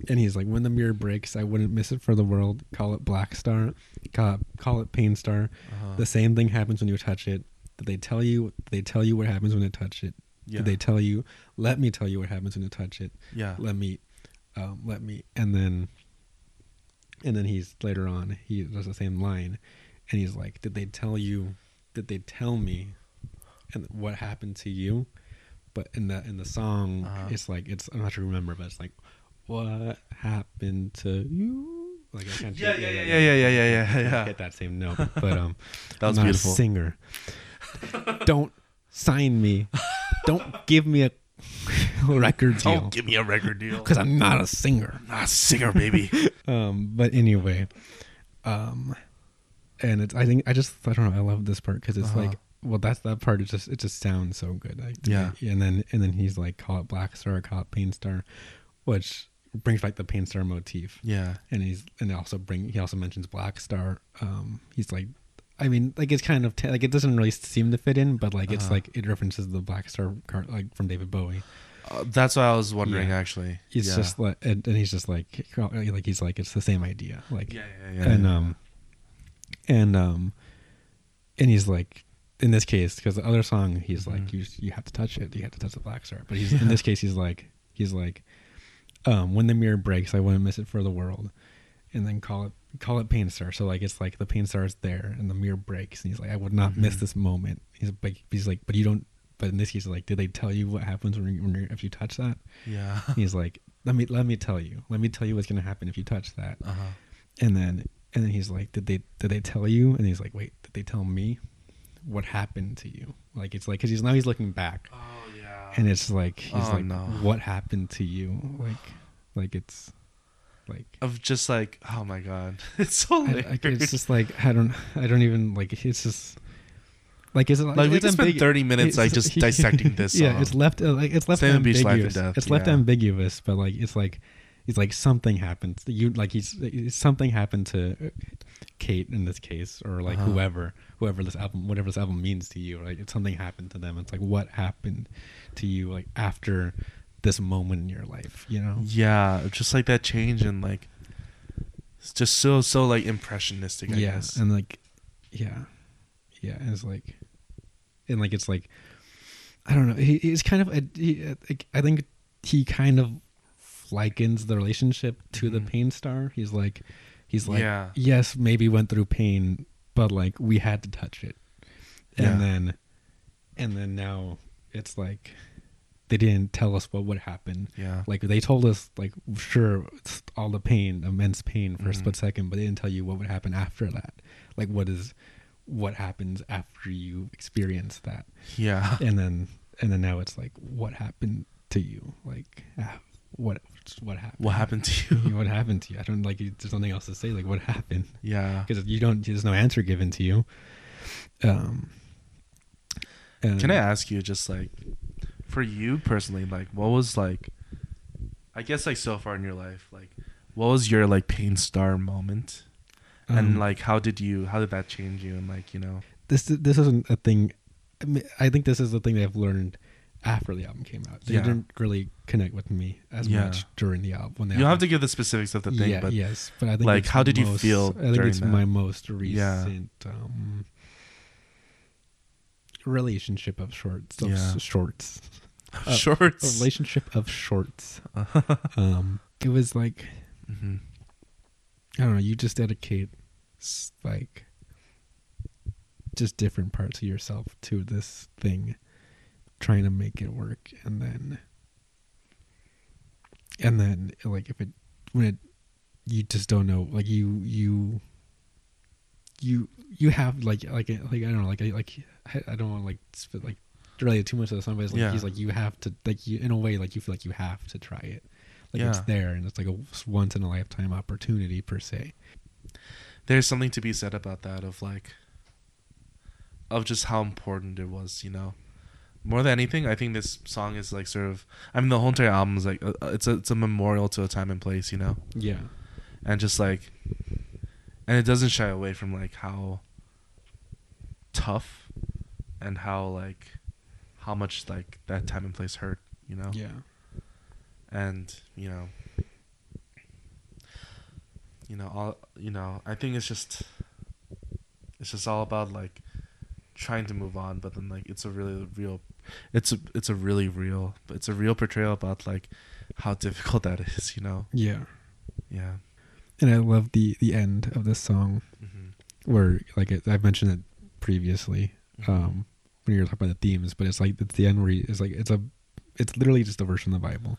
and he's like when the mirror breaks I wouldn't miss it for the world. Call it Black Star, call it, call it Pain Star. Uh-huh. The same thing happens when you touch it. Did they tell you? They tell you what happens when you touch it? yeah, Did they tell you? Let me tell you what happens when you touch it. yeah, let me um, let me and then and then he's later on he does the same line and he's like did they tell you did they tell me and what happened to you but in the in the song Uh-huh. it's like it's i'm not sure remember but it's like what happened to you like i can't yeah, yeah, yeah, yeah, yeah, yeah, yeah, I yeah. hit that same note but um [laughs] That was I'm not beautiful. a singer don't sign me don't give me a [laughs] record deal Don't give me a record deal. because I'm not a singer. I'm not a singer, baby. [laughs] Um, but anyway, um, and it's I think I just I don't know I love this part because it's Uh-huh. like well that's that part it just it just sounds so good like, Yeah. and then and then he's like call it Black Star call it Pain Star, which brings back the Pain Star motif yeah, and he's and also bring he also mentions Black Star. Um, he's like. I mean, like it's kind of t- like it doesn't really seem to fit in, but like it's Uh-huh. like it references the Black Star car- like from David Bowie. uh, that's what I was wondering Yeah. actually. He's yeah. just like, and, and he's just like, like he's like, it's the same idea, like, yeah, yeah, yeah, and um, and um, and he's like, in this case, because the other song, he's like, Mhm. you you have to touch it, you have to touch the black star, but he's [laughs] in this case, he's like, he's like, um, when the mirror breaks, I wouldn't miss it for the world, and then call it call it pain star. So like, it's like the pain star is there, and the mirror breaks, and he's like, I would not miss Mhm. this moment. He's like, he's like, but you don't. But in this case, like, did they tell you what happens when, you, when you're, if you touch that? yeah. he's [laughs] like let me let me tell you let me tell you what's gonna happen if you touch that Uh-huh. and then and then he's like did they did they tell you and he's like wait did they tell me what happened to you like it's like because he's now he's looking back Oh. And it's like he's Oh, like no. what happened to you like like it's like of just like, oh my god, [laughs] it's so I. I, it's just like I don't I don't even like it's just like it's like we it's could spend thirty minutes like just [laughs] dissecting [laughs] this. Song. Yeah, it's left uh, like it's left Same in Beach Life and ambiguous. Death, It's left yeah. ambiguous, but like it's like it's like something happened. You like he's something happened to Kate in this case, or like Uh-huh. whoever whoever this album whatever this album means to you. Like it's something happened to them. It's like what happened to you like after this moment in your life. You know? yeah, just like that change and like, it's just so so like impressionistic. I yeah, guess. and like yeah, yeah. And it's like and like it's like I don't know. He, he's kind of a, he, I think he kind of likens the relationship to the Mhm. pain star. He's like he's like Yeah. yes, maybe went through pain, but like we had to touch it. And Yeah. then and then now it's like they didn't tell us what would happen. yeah. Like they told us, like sure, it's all the pain, immense pain for a Mhm. split second, but they didn't tell you what would happen after that. Like what is, what happens after you experience that, Yeah. and then and then now it's like what happened to you, like ah, what what happened, What happened to you? [laughs] what happened to you? I don't like. There's nothing else to say. Like what happened yeah. because you don't. There's no answer given to you. Um, and- Can I ask you just like for you personally, like what was like I guess like so far in your life, like what was your like pain star moment? and um, like how did you how did that change you and like, you know this this isn't a thing. I, mean, I think this is the thing that I've learned after the album came out. They Yeah. didn't really connect with me as Yeah. much during the album. When the you don't have to give the specifics of the thing, yeah, but yes, but I think like, how did you feel I think it's that? my most recent um, relationship of shorts. Of shorts. [laughs] a shorts. relationship of shorts. [laughs] Um, it was like hmm I don't know. You just dedicate like just different parts of yourself to this thing, trying to make it work, and then and then like if it when it you just don't know like you you you you have like like like I don't know like I like I, don't want to like spit like relate too much of the song, but it's like Yeah. he's like you have to like you in a way like you feel like you have to try it, like it's there and it's like a once in a lifetime opportunity per se. There's something to be said about that of like of just how important it was, you know. More than anything, I think this song is like sort of. I mean, the whole entire album is like uh, it's a it's a memorial to a time and place, you know, Yeah, and just like, and it doesn't shy away from like how tough and how like how much like that time and place hurt, you know, yeah, and you know, you know all you know. I think it's just it's just all about like trying to move on, but then like it's a really real, it's a it's a really real, but it's a real portrayal about like how difficult that is, you know. yeah. Yeah. And I love the the end of this song Mm-hmm. where like it, I've mentioned it previously Mm-hmm. um when you were talking about the themes, but it's like it's the end where he, it's like it's a it's literally just a verse from the Bible,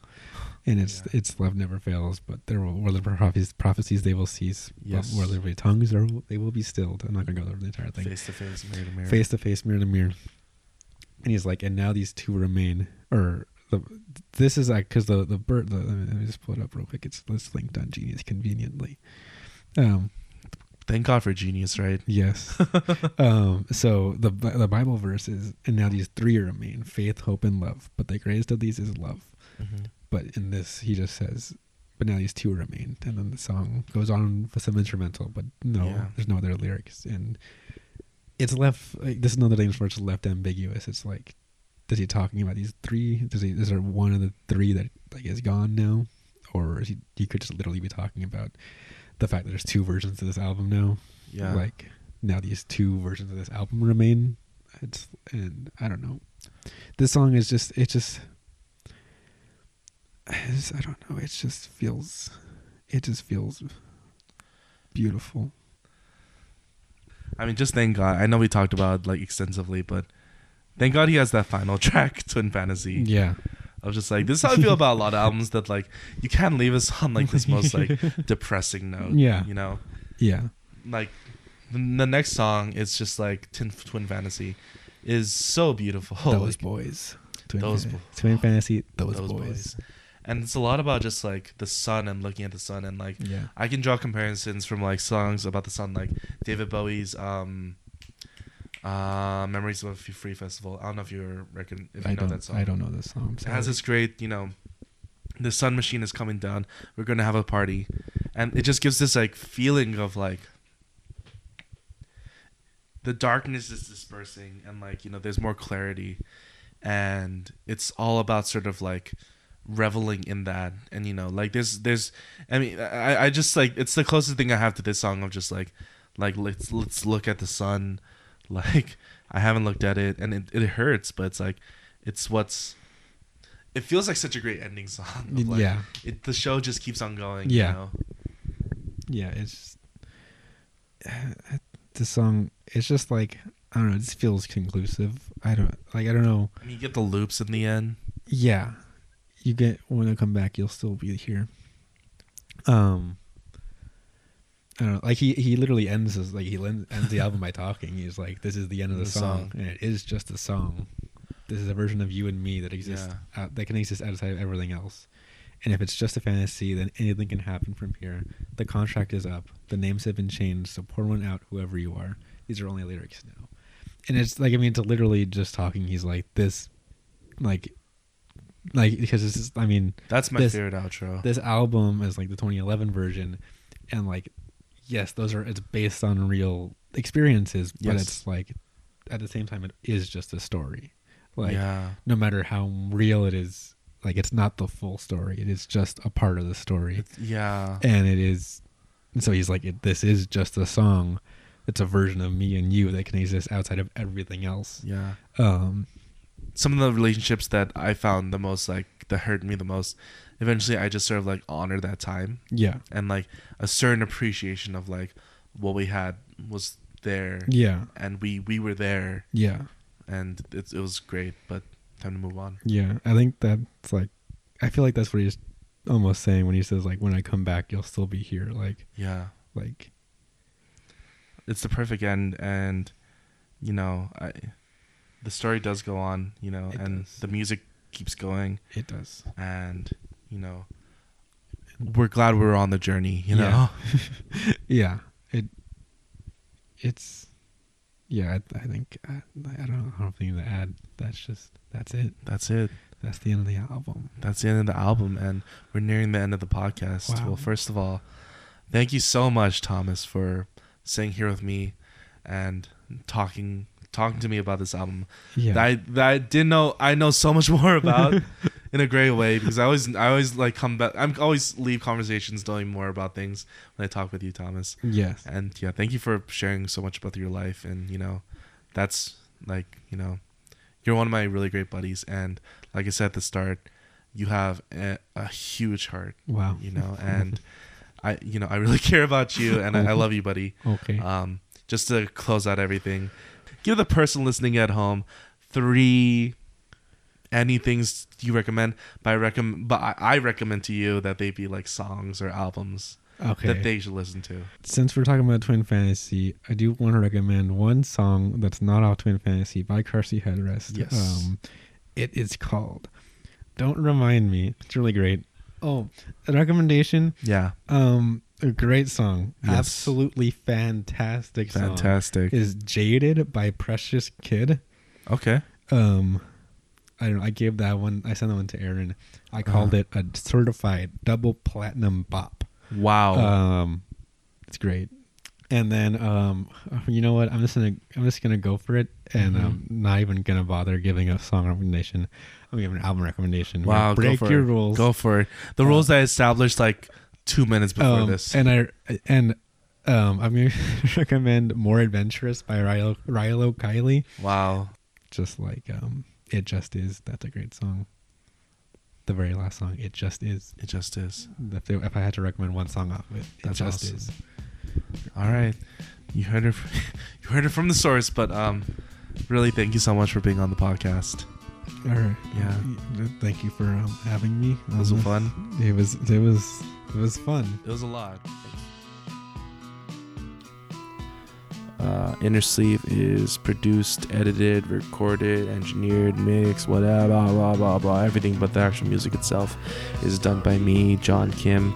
and it's Yeah. it's love never fails. But there will where the prophecies, prophecies they will cease. Yes. Where there be tongues, or they will be stilled. I'm not gonna go over the entire thing. face to face, mirror to mirror. face to face, mirror to mirror. And he's like, and now these two remain, or the this is like because the the bird. The, let me just pull it up real quick. It's it's linked on Genius conveniently. Um. Thank God for genius, right? Yes. [laughs] um. So the the Bible verse is, and now these three remain: faith, hope, and love. But the greatest of these is love. Mm-hmm. But in this, he just says, "But now these two remain," and then the song goes on with some instrumental, but no, Yeah. there's no other lyrics, and it's left. Like, this is another thing where it's left ambiguous. It's like, is he talking about these three? Does he? Is there one of the three that like is gone now, or is he? He could just literally be talking about the fact that there's two versions of this album now. Yeah. Like now these two versions of this album remain. It's and I don't know. This song is just it just it's, [sighs] I don't know. It just feels it just feels beautiful. I mean, just thank God. I know we talked about like extensively, but thank God he has that final [laughs] track, Twin Fantasy. Yeah. I was just like, this is how I feel about a lot of albums that like you can't leave us on like this most like [laughs] depressing note. Yeah. You know, Yeah. like the, the next song is just like Twin, Twin Fantasy is so beautiful. those [laughs] like, boys. Twin, those Fan- bo- Twin Fantasy. Those, those boys. boys. And it's a lot about just like the sun and looking at the sun and like Yeah. I can draw comparisons from like songs about the sun, like David Bowie's um, uh, "Memories of a Free Festival." I don't know if you reckon if you I know that song. I don't know this song. It has this great, you know, the sun machine is coming down. We're gonna have a party, and it just gives this like feeling of like the darkness is dispersing, and like you know, there's more clarity, and it's all about sort of like reveling in that and you know like there's there's i mean i i just like it's the closest thing i have to this song of just like like let's let's look at the sun [laughs] like i haven't looked at it and it, it hurts but it's like it's what's it feels like such a great ending song like, yeah. it, the show just keeps on going Yeah. you know? Yeah. It's [sighs] the song. It's just like I don't know. It just feels conclusive. I don't like. I don't know. I mean, you get the loops in the end Yeah, you get when I come back, you'll still be here. Um, I don't know. Like he he literally ends his like he ends, the album by talking. He's like, "This is the end of the, The song. song. and it is just a song. This is a version of you and me that exists out, that can exist outside of everything else." And if it's just a fantasy, then anything can happen from here. The contract is up. The names have been changed, so pour one out, whoever you are. These are only lyrics now. and it's like I mean, to literally just talking. He's like this, like, like because it's is. I mean, That's my This- favorite outro. this album is like the 2011 version, and like, yes, those are. It's based on real experiences, but Yes. it's like, at the same time, it is just a story. Like, yeah. no matter how real it is, like it's not the full story. It is just a part of the story, It's, yeah. and it is. And so he's like, it, this is just a song. It's a version of me and you that can exist outside of everything else. Yeah. Um, Some of the relationships that I found the most like that hurt me the most. Eventually, I just sort of like honor that time yeah, and like a certain appreciation of like what we had was there yeah, and we we were there yeah, and it, it was great. But time to move on. yeah. I think that's like, I feel like that's what he's almost saying when he says like, when I come back, you'll still be here. Like, Yeah. like, it's the perfect end and you know i the story does go on you know It and does. the music keeps going it does. and you know we're glad we're on the journey you Yeah. know [laughs] [laughs] yeah it it's yeah i, I think I, I don't know I don't think to add that's just that's it that's it that's the end of the album that's the end of the album and we're nearing the end of the podcast Wow. well first of all thank you so much thomas for sitting here with me and talking talking to me about this album yeah. that I, that I didn't know I know so much [laughs] more about [laughs] in a great way because I always I always like come back I'm always leave conversations knowing more about things when I talk with you Thomas. Yes. And yeah thank you for sharing so much about your life and you know that's like you know you're one of my really great buddies and like I said at the start you have a, a huge heart wow. you know and I you know I really [laughs] care about you and I, I love you buddy. Okay. Um, just to close out everything, give the person listening at home three any things you recommend. But I recommend, but I, recommend to you that they be like songs or albums okay that they should listen to. since we're talking about twin fantasy i do want to recommend one song that's not off twin fantasy by Car Seat Headrest Yes. um it is called don't remind me it's really great oh a recommendation Yeah, Um, a great song, Yes. absolutely fantastic song. fantastic. Is "Jaded" by Precious Kid. Okay, Um, I don't know. I gave that one. I sent that one to Aaron. I called Uh-huh. it a certified double platinum bop. wow. Um, it's great. And then, um, you know what? I'm just gonna I'm just gonna go for it, and Mhm. um, not even gonna bother giving a song recommendation. I'm giving an album recommendation. wow, break your it. rules. Go for it. The Uh, rules that I established like two minutes before um, this. And I and um, I'm gonna [laughs] recommend "More Adventurous" by Rilo, Rilo Kiley. wow, Just like um, it just is. That's a great song. The very last song, it just is. it just is. If, they, if I had to recommend one song off of it, it just awesome. is. All right, you heard it. [laughs] You heard it from the source, but um, really, thank you so much for being on the podcast. All right. Yeah. Thank you for um, having me. It was this. fun. It was. It was. It was fun. It was a lot. Uh, Inner Sleeve is produced, edited, recorded, engineered, mixed, whatever, blah, blah, blah, blah. Everything but the actual music itself is done by me, John Kim.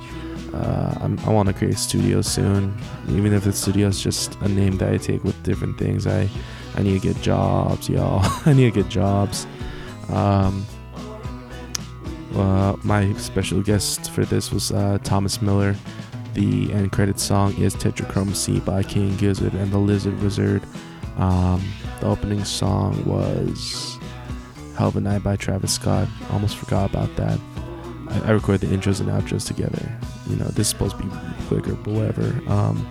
Uh, I'm, I want to create a studio soon, even if the studio is just a name that I take with different things. I, I need to get jobs, y'all. [laughs] I need to get jobs. Um, uh, my special guest for this was uh, Thomas Miller. The end credit song is Tetrachrome Tetrachromacy by King Gizzard and the Lizard Wizard. Um, the opening song was Hell of a Night by Travis Scott. Almost forgot about that. I, I record the intros and outros together. You know, this is supposed to be quicker, but whatever. Um,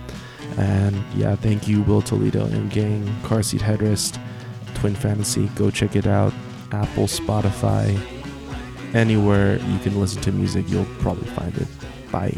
and yeah, thank you, Will Toledo and Gang, Car Seat Headrest, Twin Fantasy. Go check it out. Apple, Spotify, anywhere you can listen to music, you'll probably find it. Bye.